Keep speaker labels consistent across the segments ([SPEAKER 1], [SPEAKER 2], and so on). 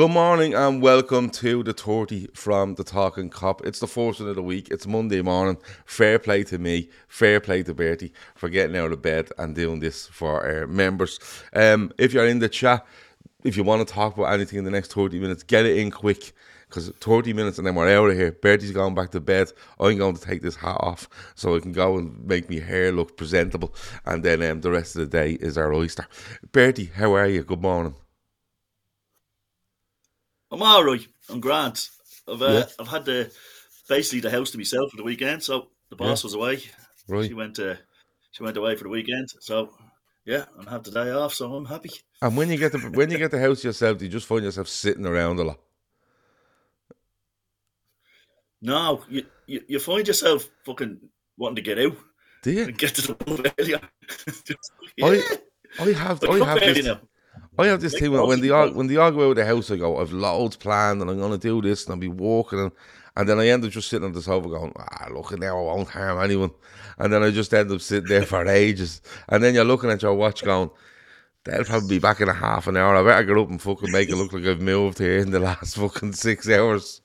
[SPEAKER 1] Good morning and welcome to the 30 from the Talking Cop. It's the fourth of the week. It's Monday morning. Fair play to me. Fair play to Bertie for getting out of bed and doing this for our members. Um, if you're in the chat, if you want to talk about anything in the next 30 minutes, get it in quick because 30 minutes and then we're out of here. Bertie's going back to bed. I'm going to take this hat off so I can go and make my hair look presentable. And then um, the rest of the day is our oyster. Bertie, how are you? Good morning.
[SPEAKER 2] I'm all right. I'm grand. I've uh,
[SPEAKER 1] Yeah.
[SPEAKER 2] I've had the basically the house to myself for the weekend. So the boss
[SPEAKER 1] Yeah.
[SPEAKER 2] was away.
[SPEAKER 1] Right.
[SPEAKER 2] She went uh, she went away for the weekend. So yeah, and I have the day off. So I'm happy.
[SPEAKER 1] And when you get the when you get the house yourself, do you just find yourself sitting around a lot?
[SPEAKER 2] No, you, you you find yourself fucking wanting to get out
[SPEAKER 1] Do you?
[SPEAKER 2] and get to the pub earlier. Just-
[SPEAKER 1] I-
[SPEAKER 2] yeah.
[SPEAKER 1] I have
[SPEAKER 2] Like,
[SPEAKER 1] I have this. I have this thing when, when the when the out of the house, I go, I've loads planned and I'm gonna do this and I'll be walking and and then I end up just sitting on the sofa going, ah, look now, I won't harm anyone. And then I just end up sitting there for ages. And then you're looking at your watch going, they'll probably be back in a half an hour. I better get up and fucking make it look like I've moved here in the last fucking six hours.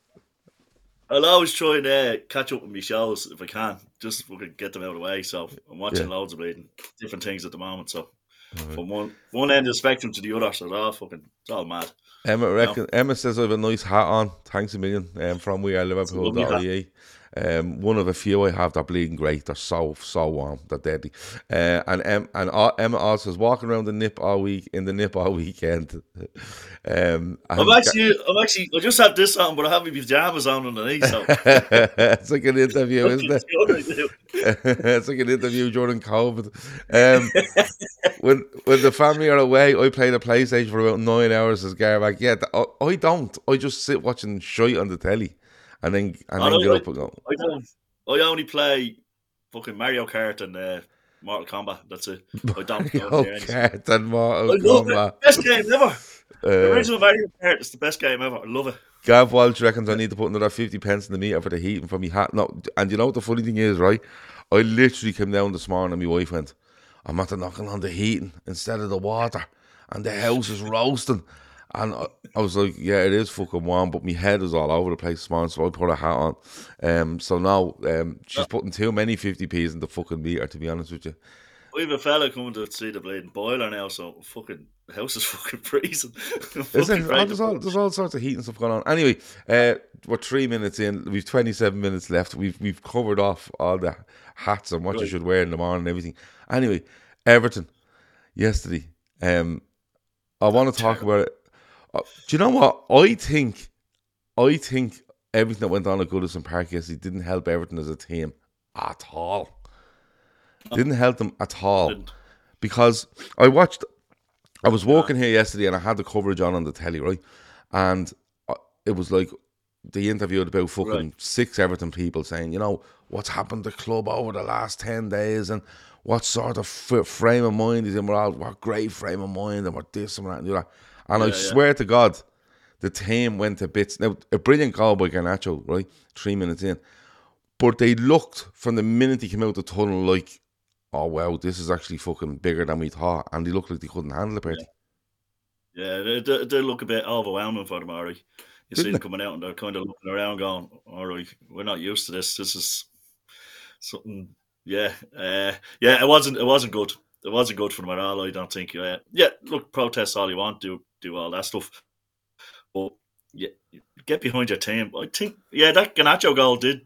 [SPEAKER 2] I'll always try and uh, catch up with my shows if I can, just fucking get them out of the way. So I'm watching
[SPEAKER 1] Yeah.
[SPEAKER 2] loads of bleeding different things at the moment. So from one one end of the spectrum to the other, so it's all fucking it's all mad.
[SPEAKER 1] Emma reckon Emma says I have a nice hat on. Thanks a million. Um, from we are Liverpool.ie. Um, one of a few I have that bleeding great. They're so so warm. They're deadly. Uh, and em, and uh, Emma also says walking around the nip all week in the nip all weekend. um,
[SPEAKER 2] I'm actually, I'm actually, I just have this on, but I have my pajamas on underneath. So
[SPEAKER 1] it's like an interview, isn't it? it's like an interview during COVID. Um, when when the family are away, I play the PlayStation for about nine hours as Garback. Yeah, th- I, I don't. I just sit watching shite on the telly, and then and
[SPEAKER 2] I
[SPEAKER 1] then get
[SPEAKER 2] like-
[SPEAKER 1] up and go.
[SPEAKER 2] I don't. I only play fucking Mario Kart and uh, Mortal Kombat. That's it. I don't.
[SPEAKER 1] Mario. Kart and
[SPEAKER 2] I
[SPEAKER 1] Mortal
[SPEAKER 2] love
[SPEAKER 1] Kombat.
[SPEAKER 2] it. Best game ever. The
[SPEAKER 1] Uh,
[SPEAKER 2] original Mario Kart is the best game ever. I love it.
[SPEAKER 1] Gav Walsh reckons I need to put another 50 pence in the meter for the heating for me hat. No, and you know what the funny thing is, right? I literally came down this morning and my wife went, I'm after knocking on the heating instead of the water. And the house is roasting. And I, I was like, yeah, it is fucking warm, but my head is all over the place morning, so I put a hat on. Um, so now um, she's putting too many 50p's in the fucking meter, to be honest with you.
[SPEAKER 2] We have a fella coming to see the bleeding boiler now, so fucking the house is fucking freezing.
[SPEAKER 1] Is there? Oh, there's, all, there's all sorts of heat and stuff going on. Anyway, uh, we're three minutes in. We've 27 minutes left. We've we've covered off all the hats and what you should wear in the morning and everything. Anyway, Everton yesterday. Um, I want to talk about it. Uh, do you know what I think? I think everything that went on at Goodison Park yesterday didn't help Everton as a team at all. Didn't help them at all because I watched. I was walking here yesterday and I had the coverage on on the telly, right? And uh, it was like they interviewed about fucking
[SPEAKER 2] Right.
[SPEAKER 1] six Everton people saying, you know, what's happened to the club over the last 10 days and what sort of f- frame of mind is in. We're all, what great frame of mind and what this and that and the And I
[SPEAKER 2] Yeah, yeah.
[SPEAKER 1] swear to God, the team went to bits. Now, a brilliant goal by Garnacho, right? Three minutes in. But they looked from the minute he came out the tunnel like, oh wow, this is actually fucking bigger than we thought. And they looked like they couldn't handle it, Bertie.
[SPEAKER 2] Yeah, they, they, they look a bit overwhelming for them, Ari. You see them coming out and they're kind of looking around, going, "All right, we're not used to this. This is something." Yeah, uh, yeah. It wasn't. It wasn't good. It wasn't good for them at all. I don't think. Uh, yeah, look, protest all you want, do do all that stuff, but yeah, get behind your team. I think. Yeah, that Garnacho goal did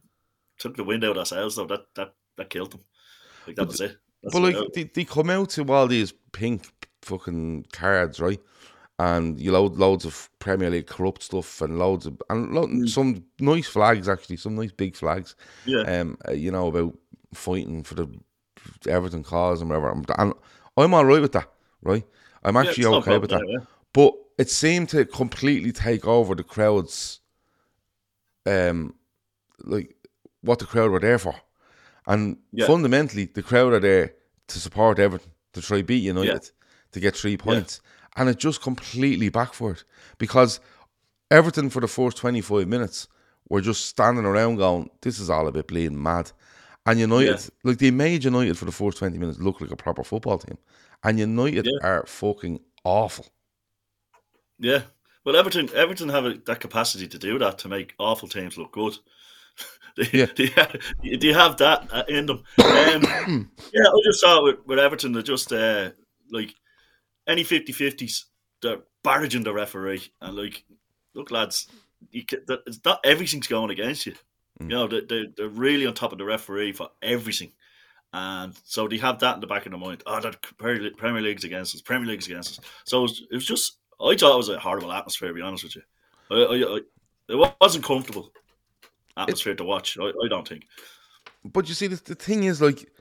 [SPEAKER 2] took the wind out of ourselves. Though that that that killed them. Like that was it. That's
[SPEAKER 1] But
[SPEAKER 2] it.
[SPEAKER 1] like they, they come out to all these pink fucking cards, right? And you load loads of Premier League corrupt stuff and loads of and lo-
[SPEAKER 2] Mm.
[SPEAKER 1] some nice flags actually, some nice big flags.
[SPEAKER 2] yeah,
[SPEAKER 1] Um, uh, you know about fighting for the Everton cause and whatever. I'm- And I'm all right with that, right? I'm actually
[SPEAKER 2] no
[SPEAKER 1] okay with that.
[SPEAKER 2] problem, yeah.
[SPEAKER 1] But it seemed to completely take over the crowd's, um, like what the crowd were there for, and
[SPEAKER 2] Yeah.
[SPEAKER 1] fundamentally the crowd are there to support Everton to try beat United to get three points, and it just completely backfired because Everton for the first twenty five minutes were just standing around going, "This is all a bit bleeding mad." And United,
[SPEAKER 2] Yeah.
[SPEAKER 1] like they made United for the first twenty minutes look like a proper football team, and United
[SPEAKER 2] Yeah.
[SPEAKER 1] are fucking awful.
[SPEAKER 2] Yeah. Well, Everton, Everton have a, that capacity to do that to make awful teams look good. they,
[SPEAKER 1] Yeah.
[SPEAKER 2] they, have, they have that uh, in them. Um, yeah, I just saw with, with Everton. They're just uh, like any 50-50s, they're barraging the referee and like, look, lads, you can, that, it's not everything's going against you. You know, they, they, they're really on top of the referee for everything. And so they have that in the back of their mind. Oh, that Premier Premier League's against us. Premier League's against us. So it was, it was just, I thought it was a horrible atmosphere, to be honest with you. I, I, I, it wasn't comfortable atmosphere to watch. I, I don't think.
[SPEAKER 1] But you see, the, the thing is, like,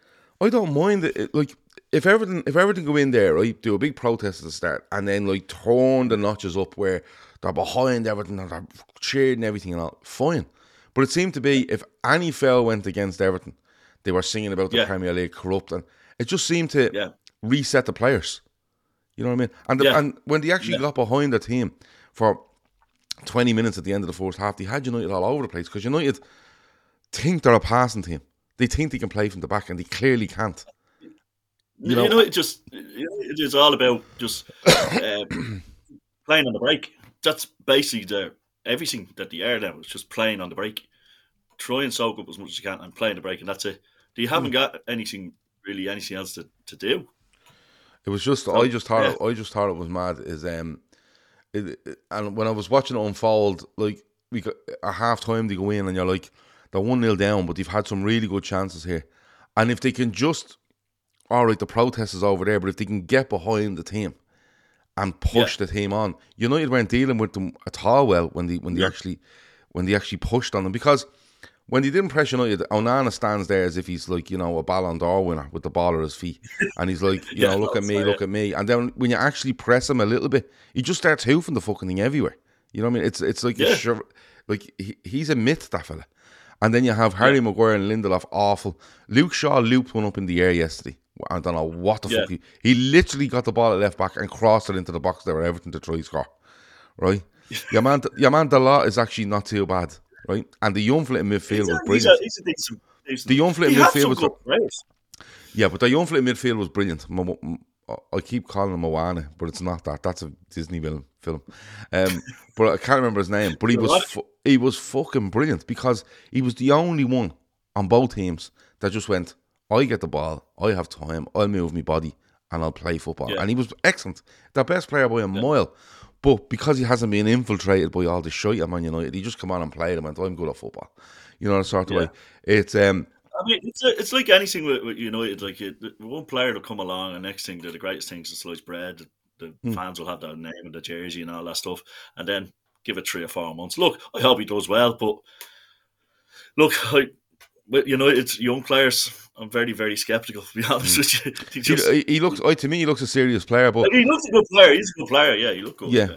[SPEAKER 1] I don't mind it. it. Like, if everything, if everything go in there, right, do a big protest at the start, and then like turn the notches up where they're behind everything and they're cheering and everything and all, fine. But it seemed to be if any fell went against everything, they were singing about the
[SPEAKER 2] Yeah.
[SPEAKER 1] Premier League corrupt, and it just seemed to
[SPEAKER 2] Yeah.
[SPEAKER 1] reset the players. You know what I mean? And the,
[SPEAKER 2] Yeah.
[SPEAKER 1] and when they actually got behind the team for twenty minutes at the end of the first half, they had United all over the place because United think they're a passing team. They think they can play from the back, and they clearly can't.
[SPEAKER 2] You
[SPEAKER 1] know-
[SPEAKER 2] know, it just it is all about just uh, playing on the break. That's basically the everything that the air now is just playing on the break. Try and soak up as much as you can and play on the break, and that's it. You haven't got anything really anything else to, to do.
[SPEAKER 1] It was just I just thought
[SPEAKER 2] yeah.
[SPEAKER 1] it, I just thought it was mad. Is um, it, it- and when I was watching it unfold, like we got a half time they go in, and you're like, they're one 0 down, but they've had some really good chances here, and if they can just, all right, the protest is over there, but if they can get behind the team and push the team on, United weren't dealing with them at all well when they when they actually when they actually pushed on them because. When they didn't press United, Onana stands there as if he's like, you know, a Ballon d'Or winner with the ball at his feet. And he's like, you
[SPEAKER 2] Yeah,
[SPEAKER 1] know, look at me, look at me. And then when you actually press him a little bit, he just starts hoofing the fucking thing everywhere. You know what I mean? It's it's like
[SPEAKER 2] Yeah.
[SPEAKER 1] shove- like he, he's a myth, that fella. And then you have Harry Maguire and Lindelof awful. Luke Shaw looped one up in the air yesterday. I don't know what the
[SPEAKER 2] Yeah.
[SPEAKER 1] fuck he he literally got the ball at left back and crossed it into the box there for Everton to try score. Right? your man your man Dalot is actually not too bad. Right? And the young fella in midfield was
[SPEAKER 2] He's
[SPEAKER 1] brilliant.
[SPEAKER 2] a, he's a decent.
[SPEAKER 1] The young fella in midfield was-
[SPEAKER 2] players.
[SPEAKER 1] Yeah, but the young fella in midfield was brilliant. I keep calling him Moana, but it's not that. That's a Disney film. film. Um, but I can't remember his name. But he was fu- he was fucking brilliant because he was the only one on both teams that just went. I get the ball. I have time. I'll move my body and I'll play football.
[SPEAKER 2] Yeah.
[SPEAKER 1] And he was excellent. The best player by a mile. But because he hasn't been infiltrated by all the shite at Man United, he just come on and played and went, I'm good at football. You know, sort of
[SPEAKER 2] Yeah.
[SPEAKER 1] way. It's um
[SPEAKER 2] I mean, it's a, it's like anything with, with United. Like it, one player will come along, and next thing they're the greatest things is sliced bread. The
[SPEAKER 1] Hmm.
[SPEAKER 2] fans will have their name and the jersey and all that stuff, and then give it three or four months. Look, I hope he does well, but look, I, with United's young players, I'm very very skeptical. To be honest with you, he, just,
[SPEAKER 1] he- he looks to me he looks a serious player, but
[SPEAKER 2] he looks a good player. He's a good player. Yeah, he looked good.
[SPEAKER 1] Yeah.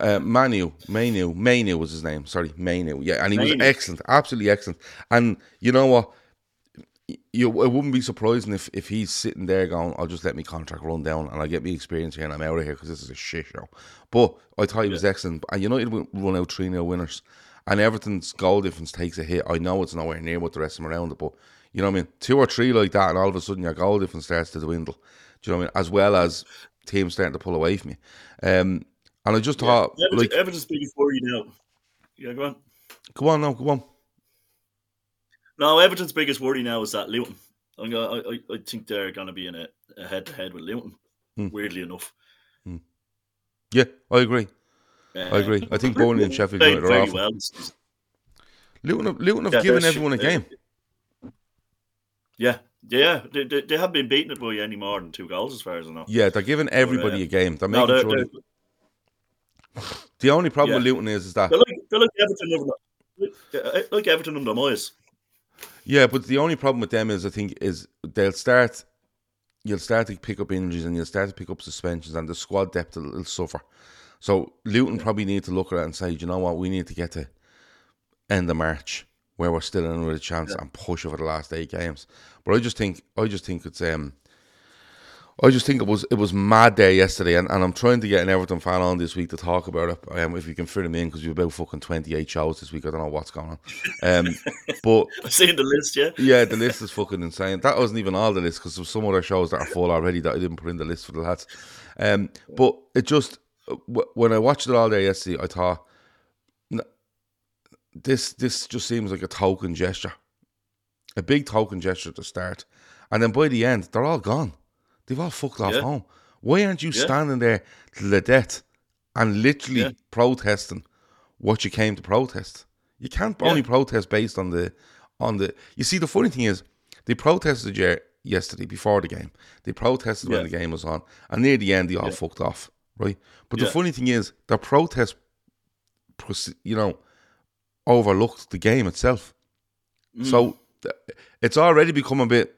[SPEAKER 1] Uh, Mainoo, Mainoo, Mainoo was his name. Sorry, Mainoo. Yeah, and he was excellent, absolutely excellent. And you know what? You, it wouldn't be surprising if, if he's sitting there going, "I'll just let me contract run down and I get me experience here and I'm out of here because this is a shit show." But I thought he was excellent. And United will run out three 0 winners, and Everton's goal difference takes a hit. I know it's nowhere near what the rest of them around it, but you know what I mean. Two or three like that, and all of a sudden your goal difference starts to dwindle. Do you know what I mean? As well as teams starting to pull away from you. Um, And I just
[SPEAKER 2] Yeah.
[SPEAKER 1] thought,
[SPEAKER 2] Everton,
[SPEAKER 1] like,
[SPEAKER 2] Everton's biggest worry now. Yeah, go on.
[SPEAKER 1] go on now, go on.
[SPEAKER 2] No, Everton's biggest worry now is that Luton. I'm gonna, I, I, I think they're going to be in a, a head-to-head with Luton.
[SPEAKER 1] Hmm.
[SPEAKER 2] Weirdly enough,
[SPEAKER 1] Yeah, I agree.
[SPEAKER 2] Uh,
[SPEAKER 1] I agree. I think Burnley and Sheffield United are awful.
[SPEAKER 2] well.
[SPEAKER 1] Luton have, Luton have
[SPEAKER 2] Yeah,
[SPEAKER 1] given everyone a game.
[SPEAKER 2] Yeah, yeah, they, they, they haven't been beaten it by any more than two goals, as far as I know.
[SPEAKER 1] Yeah, they're giving everybody
[SPEAKER 2] uh,
[SPEAKER 1] a game. They're
[SPEAKER 2] No,
[SPEAKER 1] making
[SPEAKER 2] they're,
[SPEAKER 1] sure.
[SPEAKER 2] they're,
[SPEAKER 1] the only problem with Luton is, is that
[SPEAKER 2] they're like they're like Everton under like, like Everton under Moyes.
[SPEAKER 1] Yeah, but the only problem with them is I think is they'll start you'll start to pick up injuries and you'll start to pick up suspensions and the squad depth will, will suffer. So Luton probably need to look at it and say, "Do you know what, we need to get to end of March where we're still in with a chance and push over the last eight games. But I just think I just think it's um I just think it was it was mad day yesterday, and, and I'm trying to get an Everton fan on this week to talk about it. Um, if you can fit him in, because we've about fucking 28 shows this week. I don't know what's going on. Um, but
[SPEAKER 2] I've seen the list, yeah.
[SPEAKER 1] yeah, the list is fucking insane. That wasn't even all the list because there's some other shows that are full already that I didn't put in the list for the lads. Um, but it just w- when I watched it all day yesterday, I thought "N- this this just seems like a token gesture, a big token gesture to start, and then by the end they're all gone. They've all fucked off
[SPEAKER 2] Yeah.
[SPEAKER 1] home. Why aren't you
[SPEAKER 2] Yeah.
[SPEAKER 1] standing there to the death and literally
[SPEAKER 2] Yeah.
[SPEAKER 1] protesting what you came to protest? You can't only protest based on the on the. You see, the funny thing is, they protested ye- yesterday before the game. They protested when the game was on, and near the end, they all fucked off, right? But the funny thing is, the protest, you know, overlooked the game itself.
[SPEAKER 2] Mm.
[SPEAKER 1] So th- it's already become a bit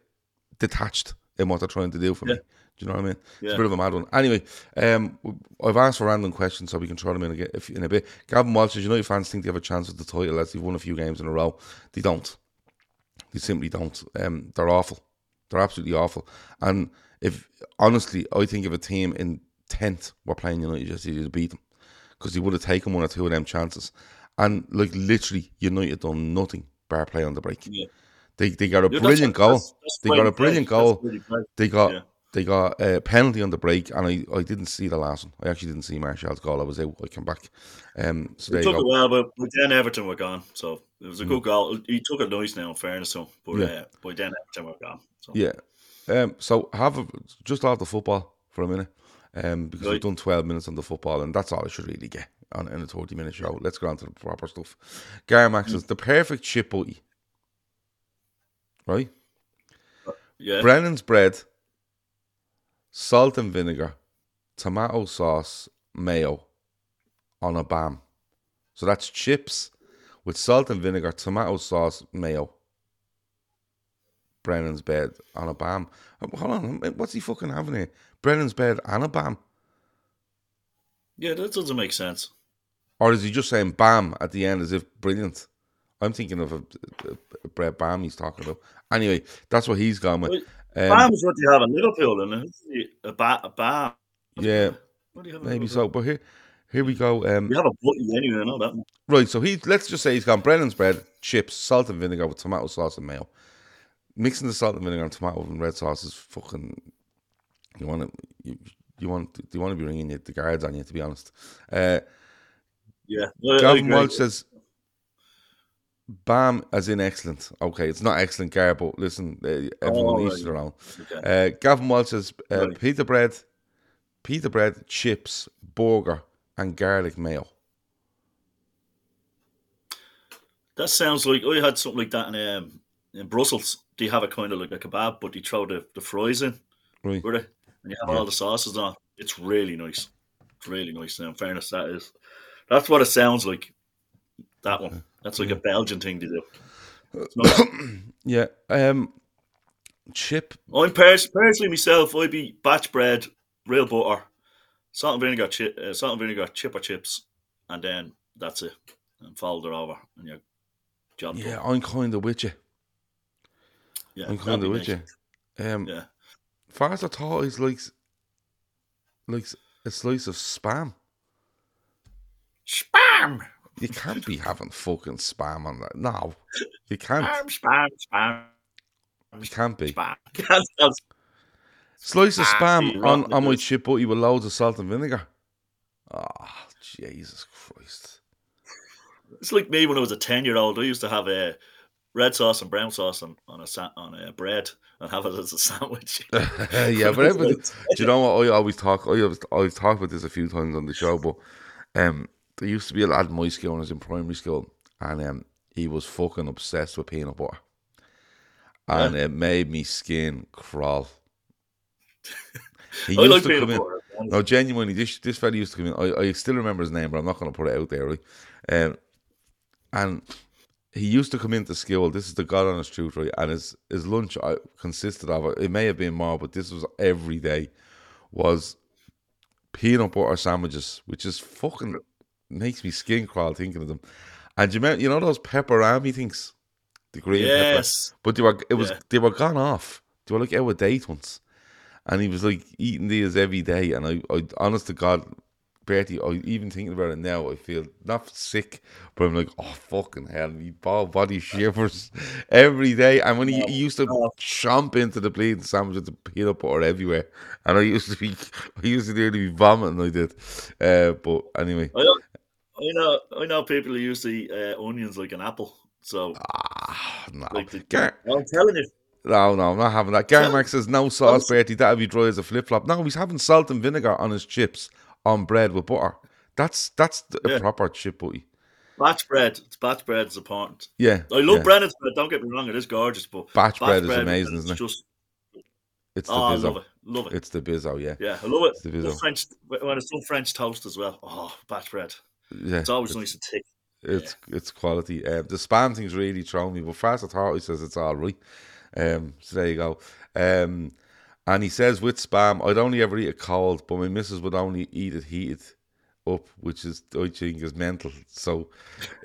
[SPEAKER 1] detached in what they're trying to do for me. Do you know what I mean? It's a bit of a mad one. Anyway, um, I've asked for random questions so we can try them in a, if- in a bit. Gavin Walsh says, you know, your fans think they have a chance at the title as they've won a few games in a row. They don't. They simply don't. Um, they're awful. They're absolutely awful. And if honestly, I think if a team in tenth were playing United yesterday, they'd beat them because they would have taken one or two of them chances. And like literally, United done nothing bar play on the break.
[SPEAKER 2] Yeah.
[SPEAKER 1] They they got a
[SPEAKER 2] Yeah,
[SPEAKER 1] brilliant goal.
[SPEAKER 2] that's- that's
[SPEAKER 1] they got a brilliant
[SPEAKER 2] play.
[SPEAKER 1] Goal.
[SPEAKER 2] really.
[SPEAKER 1] They got
[SPEAKER 2] Yeah.
[SPEAKER 1] they got a penalty on the break, and I, I didn't see the last one. I actually didn't see Martial's goal. I was out. I came back. Um, so
[SPEAKER 2] It took a
[SPEAKER 1] go.
[SPEAKER 2] while, but but then Everton were gone, so it was a good goal. He took it nice now, in fairness, so but
[SPEAKER 1] Yeah.
[SPEAKER 2] uh, by then Everton were gone. So.
[SPEAKER 1] Yeah. Um, so have a, just off the football for a minute, um, because we've done twelve minutes on the football, and that's all I should really get on in a thirty minute show. Let's go on to the proper stuff. Garmax
[SPEAKER 2] Mm.
[SPEAKER 1] is the perfect chip butty, right?
[SPEAKER 2] Yeah,
[SPEAKER 1] Brennan's bread, salt and vinegar, tomato sauce, mayo on a bam. So that's chips with salt and vinegar, tomato sauce, mayo. Brennan's bed on a bam. Oh, Hold on, what's he fucking having here? Brennan's bed and a bam.
[SPEAKER 2] yeah, that doesn't make sense.
[SPEAKER 1] Or is he just saying bam at the end as if brilliant? I'm thinking of a, a, a bread bam he's talking about. Anyway, that's what he's gone with. Um,
[SPEAKER 2] Bam is what you have in Liverpool, and a ba- a bam.
[SPEAKER 1] yeah,
[SPEAKER 2] What do you have in
[SPEAKER 1] maybe so. But here, here we go. Um,
[SPEAKER 2] You have a butty anyway, I know that. one.
[SPEAKER 1] Right, so he let's just say he's gone Brennan's bread, chips, salt and vinegar with tomato sauce and mayo. Mixing the salt and vinegar and tomato and red sauce is fucking. You want to you, you want do you want to be ringing the guards on you to be honest. Uh,
[SPEAKER 2] Yeah,
[SPEAKER 1] Gavin. Walsh says, "Bam, as in excellent." Okay, it's not excellent, Gar, but listen, uh, everyone
[SPEAKER 2] Oh,
[SPEAKER 1] needs
[SPEAKER 2] right.
[SPEAKER 1] their own.
[SPEAKER 2] Okay.
[SPEAKER 1] Uh, Gavin Walsh says, uh,
[SPEAKER 2] Right.
[SPEAKER 1] "Pita bread, pita bread, chips, burger, and garlic mayo."
[SPEAKER 2] That sounds like I had something like that in um, in Brussels. They have a kind of like a kebab, but they throw the, the fries in
[SPEAKER 1] Right.
[SPEAKER 2] with it, and you have all the sauces on. It's really nice. It's really nice. Now, in fairness, that is that's what it sounds like. That one. That's like a Belgian thing to do.
[SPEAKER 1] Yeah. Um, chip
[SPEAKER 2] I'm pers- personally myself. I'd be batch bread, real butter, salt and vinegar, chi- uh, salt and vinegar, chip or chips, and then that's it. And fold it over, and your job done.
[SPEAKER 1] Yeah, I'm kind of with you.
[SPEAKER 2] yeah,
[SPEAKER 1] I'm kind of with
[SPEAKER 2] nice.
[SPEAKER 1] you. Um,
[SPEAKER 2] Yeah.
[SPEAKER 1] Far as I thought, it's like like a slice of spam.
[SPEAKER 2] Spam,
[SPEAKER 1] You can't be having fucking spam on that. No, you can't.
[SPEAKER 2] spam, spam, spam,
[SPEAKER 1] You can't be.
[SPEAKER 2] spam.
[SPEAKER 1] Slice of spam on, on my chip butty with loads of salt and vinegar. Ah, Jesus Christ.
[SPEAKER 2] It's like me when I was a ten year old. I used to have a red sauce and brown sauce on on a sa- on a bread and have it as a sandwich.
[SPEAKER 1] yeah, but everybody, do you know what? I always talk. I always, I've talked about this a few times on the show, but um, there used to be a lad in my school when I was in primary school, and um, he was fucking obsessed with peanut butter, and it made me skin crawl. He
[SPEAKER 2] I
[SPEAKER 1] used
[SPEAKER 2] like
[SPEAKER 1] to
[SPEAKER 2] peanut
[SPEAKER 1] come in.
[SPEAKER 2] butter.
[SPEAKER 1] No, genuinely, this this fella used to come in. I, I still remember his name, but I'm not going to put it out there, right? Um, and he used to come into school. This is the God honest truth, right? And his his lunch uh, consisted of it may have been more, but this was every day was peanut butter sandwiches, which is fucking makes me skin crawl thinking of them. And you remember, you know those pepperami things, the green pepper,
[SPEAKER 2] Yes.
[SPEAKER 1] but they were it was
[SPEAKER 2] Yeah.
[SPEAKER 1] they were gone off. They were like out of date ones, and he was like eating these every day. And I, I honest to God, Bertie, I even thinking about it now, I feel not sick, but I'm like, oh fucking hell, me ball body shivers every day. And when he, he used to chomp into the bleeding sandwich with the peanut butter everywhere, and I used to be, I used to nearly be vomiting. I did, uh, but anyway,
[SPEAKER 2] I know, I know, I know people who use the uh, onions like an apple. So
[SPEAKER 1] ah, no,
[SPEAKER 2] like the,
[SPEAKER 1] Gar-
[SPEAKER 2] I'm telling you,
[SPEAKER 1] no, no, I'm not having that. Gary Max says no sauce, Bertie. That'd be dry as a flip flop. No, he's having salt and vinegar on his chips on bread with butter. That's that's the,
[SPEAKER 2] Yeah.
[SPEAKER 1] proper chip butty.
[SPEAKER 2] batch bread. It's batch bread is important.
[SPEAKER 1] Yeah,
[SPEAKER 2] I love
[SPEAKER 1] yeah.
[SPEAKER 2] Brennan's bread. Don't get me wrong, it is gorgeous, but
[SPEAKER 1] Batch bread is amazing,
[SPEAKER 2] is
[SPEAKER 1] isn't it?
[SPEAKER 2] Just
[SPEAKER 1] It's the
[SPEAKER 2] oh,
[SPEAKER 1] bizzo.
[SPEAKER 2] love it, love it.
[SPEAKER 1] It's the bizzo, yeah.
[SPEAKER 2] yeah, I love it.
[SPEAKER 1] it's the bizzo.
[SPEAKER 2] French when it's done French toast as well. Oh, batch bread.
[SPEAKER 1] Yeah,
[SPEAKER 2] It's always nice and thick.
[SPEAKER 1] it's it's quality. Um, the spam thing's really thrown me, but Fast Authority says it's all right. Um, so there you go. Um, and he says with spam, I'd only ever eat it cold, but my missus would only eat it heated up, which is I think is mental. So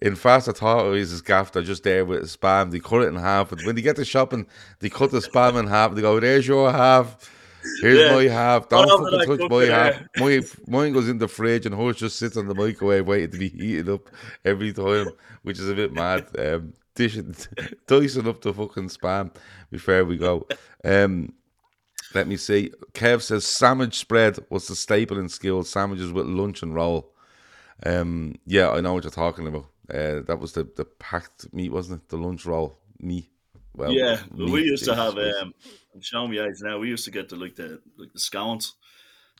[SPEAKER 1] in Fast Authorities, his gaff, they're just there with spam. They cut it in half, and when they get to shopping, they cut the spam in half. They go, "There's your half." Here's
[SPEAKER 2] Yeah.
[SPEAKER 1] my half. Don't
[SPEAKER 2] Whatever
[SPEAKER 1] fucking touch my half. My mine goes in the fridge and hers just sits on the microwave waiting to be heated up every time, which is a bit mad. Um, dishing, dicing up the fucking spam before we go. Um, let me see. Kev says sandwich spread was the staple in school. Sandwiches with lunch and roll. Um, yeah, I know what you're talking about. Uh, that was the, the packed meat, wasn't it? The lunch roll meat. Well,
[SPEAKER 2] yeah, but we used to have. Um, I'm showing me age now. We used to get the like the like the scones,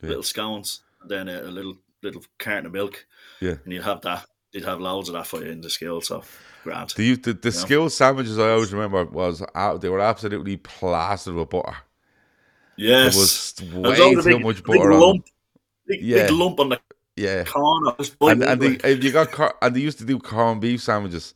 [SPEAKER 1] Yeah.
[SPEAKER 2] little scones, then a, a little little carton of milk,
[SPEAKER 1] yeah.
[SPEAKER 2] and you'd have that. You'd have loads of that for you in the school. So grand.
[SPEAKER 1] The the, the skill sandwiches I always remember was uh, they were absolutely plastered with butter.
[SPEAKER 2] Yes,
[SPEAKER 1] There was way too
[SPEAKER 2] big-
[SPEAKER 1] much butter on.
[SPEAKER 2] lump, big,
[SPEAKER 1] Yeah.
[SPEAKER 2] big lump on the
[SPEAKER 1] Yeah,
[SPEAKER 2] corner.
[SPEAKER 1] And and they,
[SPEAKER 2] it.
[SPEAKER 1] if you got cor- and they used to do corned beef sandwiches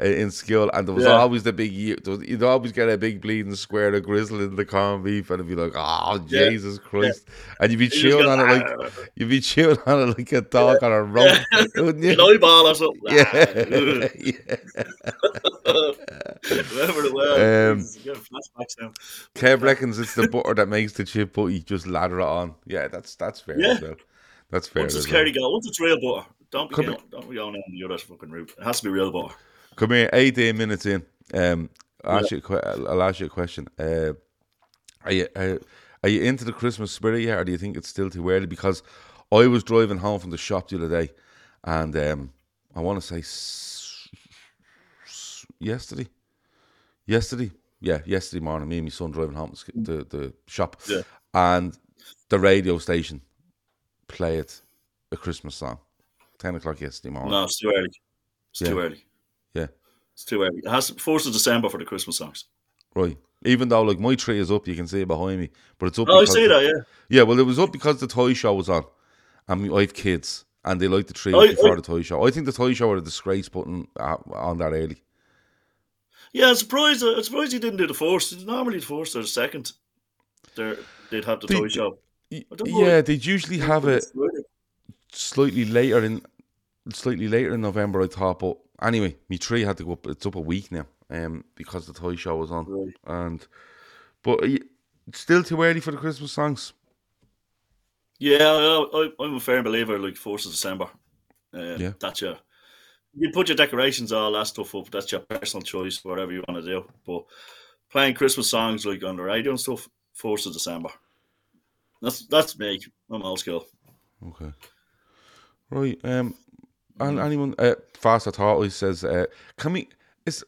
[SPEAKER 1] in school, and there was
[SPEAKER 2] Yeah.
[SPEAKER 1] always the big ye- there was- you'd always get a big bleeding square of grizzle in the corned beef, and it'd be like, oh
[SPEAKER 2] Yeah.
[SPEAKER 1] Jesus Christ, and you'd be
[SPEAKER 2] You
[SPEAKER 1] chewing on it like
[SPEAKER 2] "Ah."
[SPEAKER 1] you'd be chewing on it like a dog on a rope, wouldn't
[SPEAKER 2] an eyeball or something.
[SPEAKER 1] Yeah, yeah.
[SPEAKER 2] Remember it well.
[SPEAKER 1] Um,
[SPEAKER 2] Jesus, I'm getting flashbacks now.
[SPEAKER 1] Kev reckons it's the butter that makes the chip, but you just lather it on. Yeah, that's that's fair
[SPEAKER 2] Yeah.
[SPEAKER 1] well. That's fair.
[SPEAKER 2] Once it's
[SPEAKER 1] as well.
[SPEAKER 2] Kerry go, once it's real butter, don't be going, don't be going down the other fucking route. It has to be real butter.
[SPEAKER 1] Come here, 18 minutes in. Um, I'll, ask you a I'll ask you a question. Uh, are you are, are you into the Christmas spirit yet, or do you think it's still too early? Because I was driving home from the shop the other day, and um, I want to say s- s- yesterday, yesterday, yeah, yesterday morning. Me and my son driving home to the, the shop,
[SPEAKER 2] Yeah.
[SPEAKER 1] and the radio station played a Christmas song. Ten o'clock yesterday morning.
[SPEAKER 2] No, it's too early. It's too early. It's too early. It has first of December for the Christmas songs.
[SPEAKER 1] Right. Even though like my tree is up, you can see it behind me, but it's up.
[SPEAKER 2] Oh, I see that. Yeah.
[SPEAKER 1] Yeah, well, it was up because the toy show was on, and I have kids, and they like the tree
[SPEAKER 2] I-
[SPEAKER 1] before
[SPEAKER 2] I-
[SPEAKER 1] the toy show. I think the toy show are a disgrace putting uh, on that early.
[SPEAKER 2] Yeah, I'm surprised. I'm surprised he didn't do the first. Normally, the first or the second, they're, they'd have the
[SPEAKER 1] They-
[SPEAKER 2] toy show.
[SPEAKER 1] Y-
[SPEAKER 2] I don't know.
[SPEAKER 1] Yeah, they'd usually have it slightly later in, slightly later in November. I thought, but anyway, my tree had to go up. It's up a week now, um, because the toy show was on,
[SPEAKER 2] Right.
[SPEAKER 1] and but it's still too early for the Christmas songs.
[SPEAKER 2] Yeah, I, I'm a firm believer. Like first of December. Uh,
[SPEAKER 1] Yeah.
[SPEAKER 2] That's your. You put your decorations, all that stuff up. That's your personal choice, whatever you want to do. But playing Christmas songs like on the radio and stuff, first of December. That's that's me. I'm old school.
[SPEAKER 1] Okay. Right. Um. And anyone uh, faster tortoise says, uh, "Can we is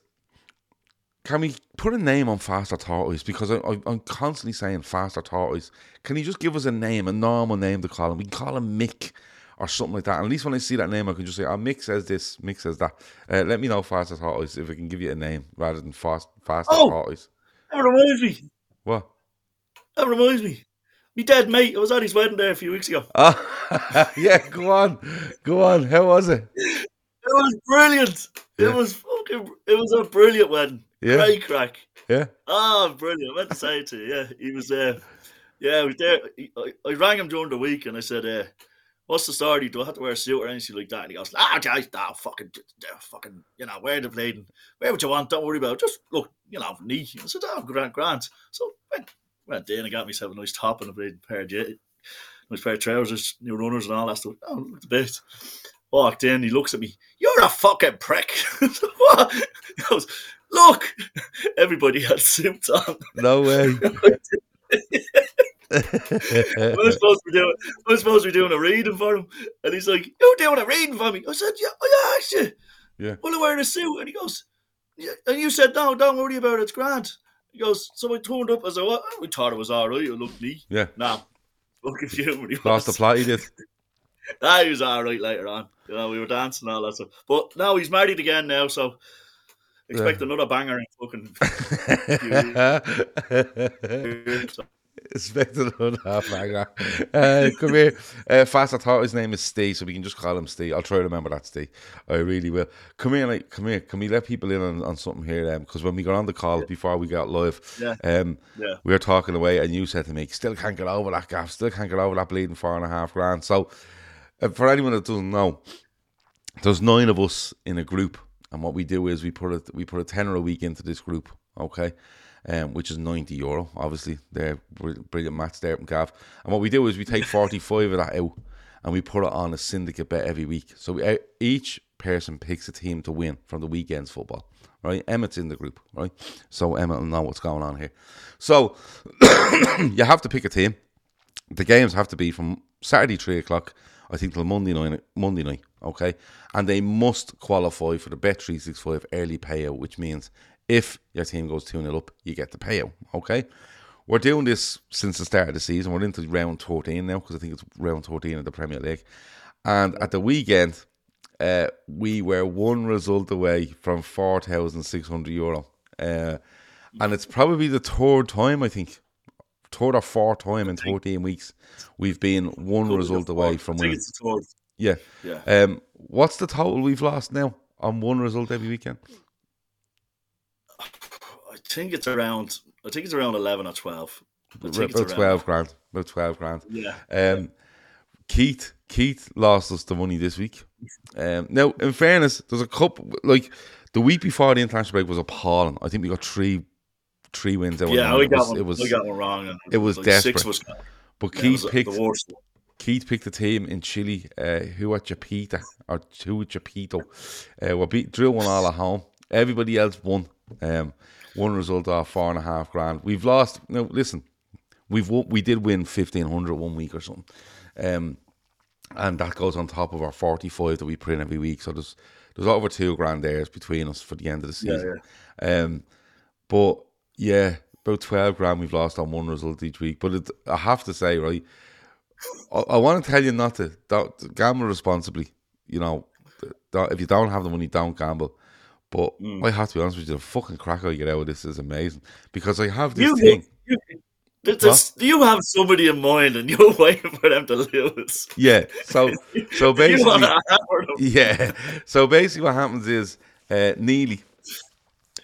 [SPEAKER 1] can we put a name on faster tortoise? Because I, I, I'm constantly saying faster tortoise. Can you just give us a name, a normal name to call him? We can call him Mick or something like that. And at least when I see that name, I can just say, "Oh, Mick says this, Mick says that." Uh, let me know faster tortoise if I can give you a name rather than fast faster
[SPEAKER 2] Oh!
[SPEAKER 1] tortoise.
[SPEAKER 2] That reminds me.
[SPEAKER 1] What?
[SPEAKER 2] That reminds me. Me dead mate. I was at his wedding there a few weeks ago.
[SPEAKER 1] Ah, yeah. Go on, go on. How was it?
[SPEAKER 2] It was brilliant.
[SPEAKER 1] Yeah.
[SPEAKER 2] It was fucking. It was a brilliant wedding.
[SPEAKER 1] Yeah.
[SPEAKER 2] Great crack.
[SPEAKER 1] Yeah.
[SPEAKER 2] Oh, brilliant! I meant to say it to you. Yeah, he was there. yeah, he was there. He- I, I rang him during the week and I said, uh, "What's the story? Do I have to wear a suit or anything like that?" And he goes, "Ah, guys, nah, fucking, uh, fucking, you know, wear the blade, wear what you want. Don't worry about it. Just look, you know, knee." I said, "Oh, grand, grand." So went, went in and got myself a nice top and a blade pair of jet, nice pair of trousers, new runners and all that stuff. Oh, looked a bit. Walked in, he looks at me. You're a fucking prick. what? He goes, look. Everybody had suits on.
[SPEAKER 1] No way.
[SPEAKER 2] I was supposed to be doing, I was supposed to be doing a reading for him, and he's like, "You're doing a reading for me." I said, "Yeah, I asked you."
[SPEAKER 1] Yeah.
[SPEAKER 2] Well, I'm wearing a suit, and he goes, yeah. and you said, "No, don't worry about it. It's grand." He goes, "So I turned up as a what? We thought it was all right. It looked neat.
[SPEAKER 1] yeah.
[SPEAKER 2] Nah, fucking human. He
[SPEAKER 1] Lost the plot. He did.
[SPEAKER 2] Ah, he was all right later on. You know, we were dancing all that stuff. But now he's married again now, so expect another banger in fucking.
[SPEAKER 1] Expected on half banger. Uh, come here. Uh, Faster thought his name is Steve, so we can just call him Steve. I'll try to remember that, Steve. I really will. Come here, like, come here. Can we let people in on, on something here? Because when we got on the call before we got live,
[SPEAKER 2] Yeah.
[SPEAKER 1] um,
[SPEAKER 2] Yeah.
[SPEAKER 1] we were talking away, and you said to me, "Still can't get over that gaff. Still can't get over that bleeding four and a half grand." So, uh, for anyone that doesn't know, there's nine of us in a group, and what we do is we put a we put a tenner a week into this group, okay, um, which is ninety euro. Obviously, they're brilliant match there from Gav. And what we do is we take forty five of that out, and we put it on a syndicate bet every week. So we, each person picks a team to win from the weekend's football. Right, Emmett's in the group, right? So Emmett will know what's going on here. So you have to pick a team the games have to be from Saturday three o'clock, I think, till Monday night. Monday night, okay, and they must qualify for the Bet three six five early payout, which means if your team goes two 0 up, you get the payout. Okay, we're doing this since the start of the season. We're into round thirteen now because I think it's round thirteen of the Premier League, and at the weekend. Uh, we were one result away from four thousand six hundred euro, uh, and it's probably the third time I think third or fourth time in 14 weeks we've been one result away from winning.
[SPEAKER 2] it's the third.
[SPEAKER 1] Yeah.
[SPEAKER 2] Yeah.
[SPEAKER 1] Um, what's the total we've lost now on one result every weekend?
[SPEAKER 2] I think it's around. I think it's around eleven or twelve. I think it's
[SPEAKER 1] About
[SPEAKER 2] around
[SPEAKER 1] 12 grand. About 12 grand.
[SPEAKER 2] Yeah.
[SPEAKER 1] Um, Keith Keith lost us the money this week. Um, now, in fairness, there's a couple like the week before the international break was appalling. I think we got three three wins.
[SPEAKER 2] Yeah, we
[SPEAKER 1] it
[SPEAKER 2] got
[SPEAKER 1] was,
[SPEAKER 2] one.
[SPEAKER 1] it was,
[SPEAKER 2] we got one wrong.
[SPEAKER 1] it was
[SPEAKER 2] like
[SPEAKER 1] desperate.
[SPEAKER 2] Six was,
[SPEAKER 1] but
[SPEAKER 2] yeah,
[SPEAKER 1] Keith
[SPEAKER 2] was
[SPEAKER 1] picked. Keith picked a team in Chile, uh, Huachipato or Huachipato. Uh, we beat drew one all at home. Everybody else won. Um, one result off four and a half grand. We've lost. No, listen, we've won, we did win fifteen hundred one week or something, um, and that goes on top of our forty five that we put in every week. So there's there's over two grand there between us for the end of the season. Um, but yeah, about twelve grand we've lost on one result each week. But it, I have to say, right, I, I want to tell you not to don't, gamble responsibly. You know, don't, if you don't have the money, don't gamble. But
[SPEAKER 2] Mm.
[SPEAKER 1] I have to be honest with you, the fucking crack I get out of this is amazing because I have this
[SPEAKER 2] You,
[SPEAKER 1] thing.
[SPEAKER 2] you, th- this- you have somebody in mind, and you're waiting for them to lose.
[SPEAKER 1] Yeah, so so basically,
[SPEAKER 2] want to hammer them.
[SPEAKER 1] yeah. So basically, what happens is uh, Neely,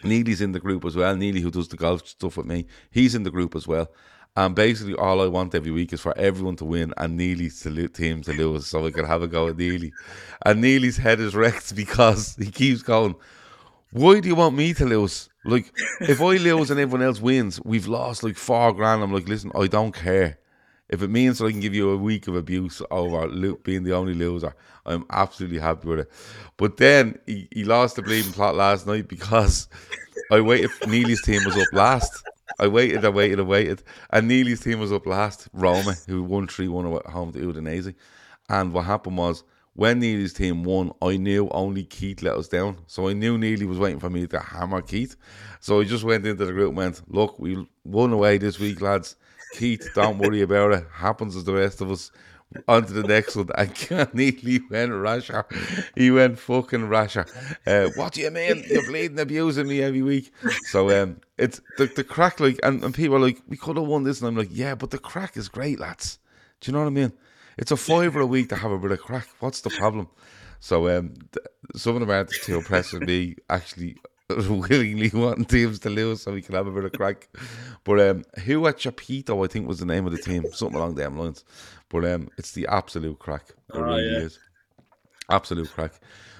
[SPEAKER 1] Neely's in the group as well. Neely, who does the golf stuff with me, he's in the group as well. And basically, all I want every week is for everyone to win and Neely's to team to lose, so we can have a go at Neely. And Neely's head is wrecked because he keeps going. Why do you want me to lose? Like, if I lose and everyone else wins, we've lost like four grand. I'm like, listen, I don't care. If it means that I can give you a week of abuse over being the only loser, I'm absolutely happy with it. But then he, he lost the bleeding plot last night because I waited. Neely's team was up last. I waited, I waited, I waited, and Neely's team was up last. Roma, who won three one at home to Udinese, and what happened was when Neely's team won, I knew only Keith let us down. So I knew Neely was waiting for me to hammer Keith. So I just went into the group and went, Look, we won away this week, lads. Keith, don't worry about it. Happens as the rest of us. On to the next one. And Neely went rasher. He went fucking rasher. Uh, what do you mean? You're bleeding, abusing me every week. So um, it's the, the crack, like, and, and people are like, We could have won this. And I'm like, Yeah, but the crack is great, lads. Do you know what I mean? It's a fiver a week to have a bit of crack. What's the problem? So um, th- some of them aren't too impressed me actually willingly wanting teams to lose so we can have a bit of crack. But um, Huachipato, I think, was the name of the team, something along them lines. But um, it's the absolute crack. It
[SPEAKER 2] Oh,
[SPEAKER 1] really
[SPEAKER 2] yeah.
[SPEAKER 1] is. Absolute crack.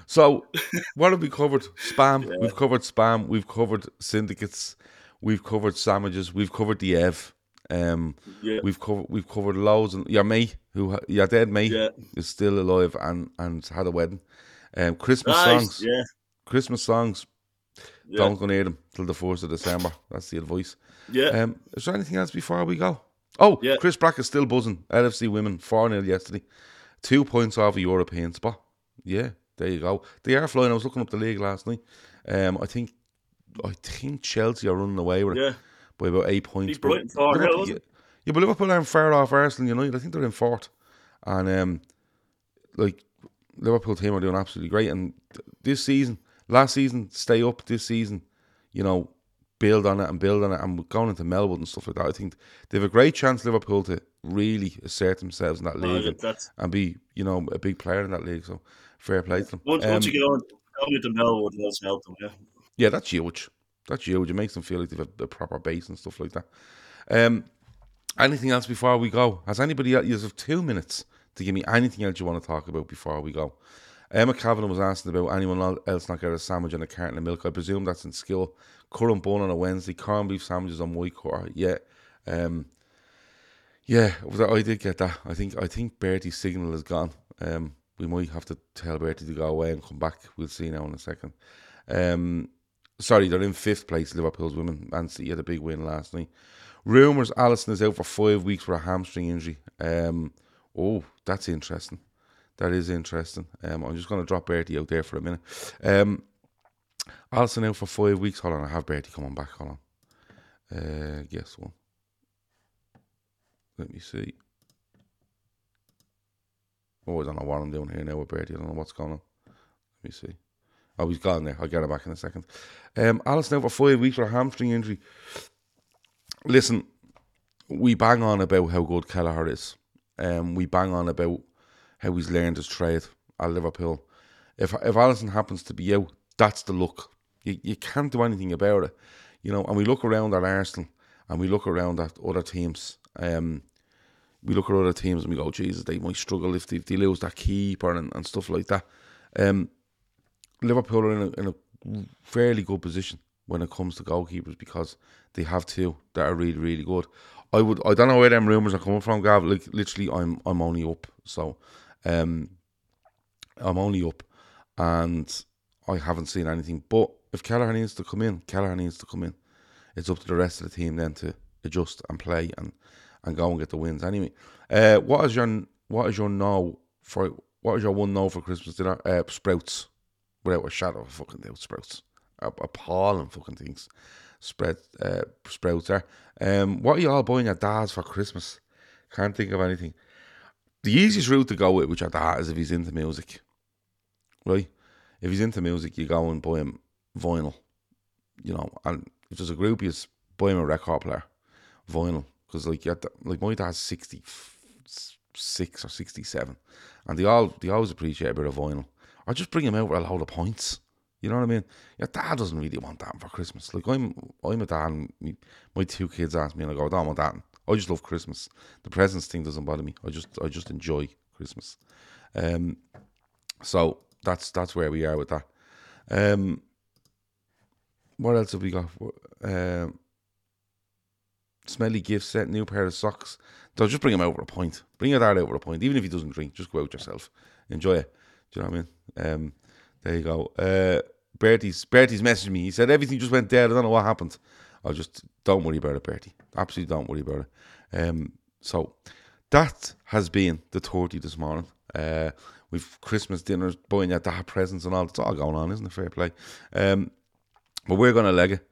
[SPEAKER 1] So, what have we covered? Spam. We've covered spam. We've covered syndicates. We've covered sandwiches. We've covered the Ev. Um,
[SPEAKER 2] Yeah.
[SPEAKER 1] We've covered we've covered loads and your mate who your dead mate
[SPEAKER 2] Yeah.
[SPEAKER 1] is still alive and and had a wedding. Um, Christmas
[SPEAKER 2] Nice.
[SPEAKER 1] songs,
[SPEAKER 2] Yeah.
[SPEAKER 1] Christmas songs.
[SPEAKER 2] Yeah.
[SPEAKER 1] Don't go near them till the fourth of December. That's the advice.
[SPEAKER 2] Yeah.
[SPEAKER 1] Um, is there anything else before we go? Oh,
[SPEAKER 2] Yeah.
[SPEAKER 1] Chris Brack is still buzzing. LFC women four 0 yesterday, two points off a European spot. Yeah, there you go. They are flying. I was looking up the league last night. Um, I think I think Chelsea are running away with it
[SPEAKER 2] yeah.
[SPEAKER 1] by about eight points.
[SPEAKER 2] Brighton 4-0,
[SPEAKER 1] Liverpool-
[SPEAKER 2] wasn't
[SPEAKER 1] yeah, but Liverpool aren't far off Arsenal United. I think they're in fourth, and um, like Liverpool team are doing absolutely great. And this season, last season, stay up. This season, you know, build on it and build on it, and we're going into Melwood and stuff like that. I think they have a great chance, Liverpool, to really assert themselves in that league and, and be, you know, a big player in that league. So fair play to them.
[SPEAKER 2] once,
[SPEAKER 1] Um,
[SPEAKER 2] once you get on, on with the Melwood, let's help them. Yeah.
[SPEAKER 1] yeah, that's huge. That's huge. It makes them feel like they've a, a proper base and stuff like that. Um, anything else before we go? Has anybody else? You have two minutes to give me anything else you want to talk about before we go. Emma Kavanagh was asking about anyone else not get a sandwich and a carton of milk. I presume that's in skill. Current bun on a Wednesday. Corned beef sandwiches on white quarter. Yeah. Um, yeah, I did get that. I think I think Bertie's signal is gone. Um, we might have to tell Bertie to go away and come back. We'll see now in a second. Um, sorry, they're in fifth place. Liverpool's women. Man City had a big win last night. Rumours: Alisson is out for five weeks for a hamstring injury. Um, oh, that's interesting. That is interesting. Um, I'm just going to drop Bertie out there for a minute. Um, Alisson out for five weeks. Hold on, I have Bertie coming back. Hold on. Uh, guess one. Let me see. Oh, I don't know what I'm doing here now with Bertie. I don't know what's going on. Let me see. Oh, he's gone there. I'll get him back in a second. Um, Alisson out for five weeks for a hamstring injury. Listen, we bang on about how good Kelleher is. Um, we bang on about how he's learned his trade at Liverpool. If if Alisson happens to be out, that's the look. You, you can't do anything about it, you know. And we look around at Arsenal and we look around at other teams. Um, we look at other teams and we go, Jesus, they might struggle if they, if they lose that keeper and, and stuff like that. Um, Liverpool are in a, in a fairly good position when it comes to goalkeepers because they have two that are really, really good. I would, I don't know where them rumours are coming from, Gav. Like literally, I'm, I'm only up, so, um, I'm only up, and I haven't seen anything. But if Kelleher needs to come in, Kelleher needs to come in. It's up to the rest of the team then to adjust and play and and go and get the wins. Anyway, uh, what is your what is your no for what is your one no for Christmas dinner? Uh, sprouts, without a shadow of a fucking doubt. Sprouts, appalling fucking things. Spread uh, sprouts there. Um, what are you all buying your dads for Christmas? Can't think of anything. The easiest route to go with with your dad is if he's into music, right? If he's into music, you go and buy him vinyl, you know. And if there's a group, you buy him a record player, vinyl, because like you to, like my dad's sixty six or sixty seven, and they all they always appreciate a bit of vinyl. Or just bring him out with a load of points. You know what I mean? Your dad doesn't really want that for Christmas. Like I'm, I'm a dad. My two kids ask me, and I go, I don't want that. I just love Christmas. The presents thing doesn't bother me. I just, I just enjoy Christmas. Um, so that's that's where we are with that. Um, what else have we got? Um, smelly gift set, new pair of socks. So just bring him for a point. Bring your dad out for a point, even if he doesn't drink. Just go out yourself, enjoy it. Do you know what I mean? Um, there you go. Uh, Bertie's Bertie's messaged me. He said everything just went dead. I don't know what happened. I'll just don't worry about it, Bertie. Absolutely don't worry about it. Um, so that has been the 30 this morning. Uh, we've Christmas dinners, buying your dad presents and all. It's all going on, isn't it? Fair play. Um, but we're gonna leg it.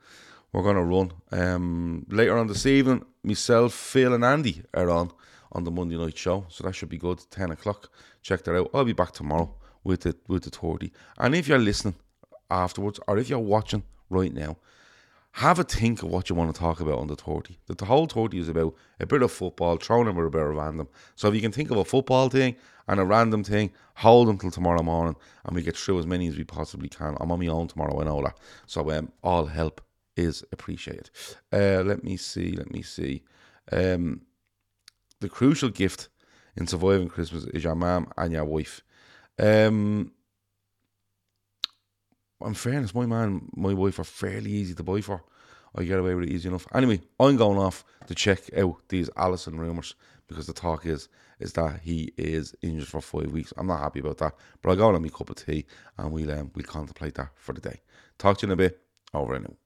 [SPEAKER 1] We're gonna run. Um, later on this evening, myself, Phil, and Andy are on on the Monday night show, so that should be good. Ten o'clock. Check that out. I'll be back tomorrow with the with the thirty. And if you're listening afterwards, or if you're watching right now, have a think of what you want to talk about on the 30. The, the whole 30 is about a bit of football, throwing in a bit of random. So if you can think of a football thing and a random thing, hold them till tomorrow morning and we get through as many as we possibly can. I'm on my own tomorrow, I know that. So um, all help is appreciated. Uh, let me see, let me see. Um, the crucial gift in surviving Christmas is your mum and your wife. Um, in fairness, my man, my wife are fairly easy to buy for. I get away with it easy enough. Anyway, I'm going off to check out these Alisson rumours because the talk is is that he is injured for five weeks. I'm not happy about that, but I'll go and have cup of tea and we'll um, we'll contemplate that for the day. Talk to you in a bit. Over and out.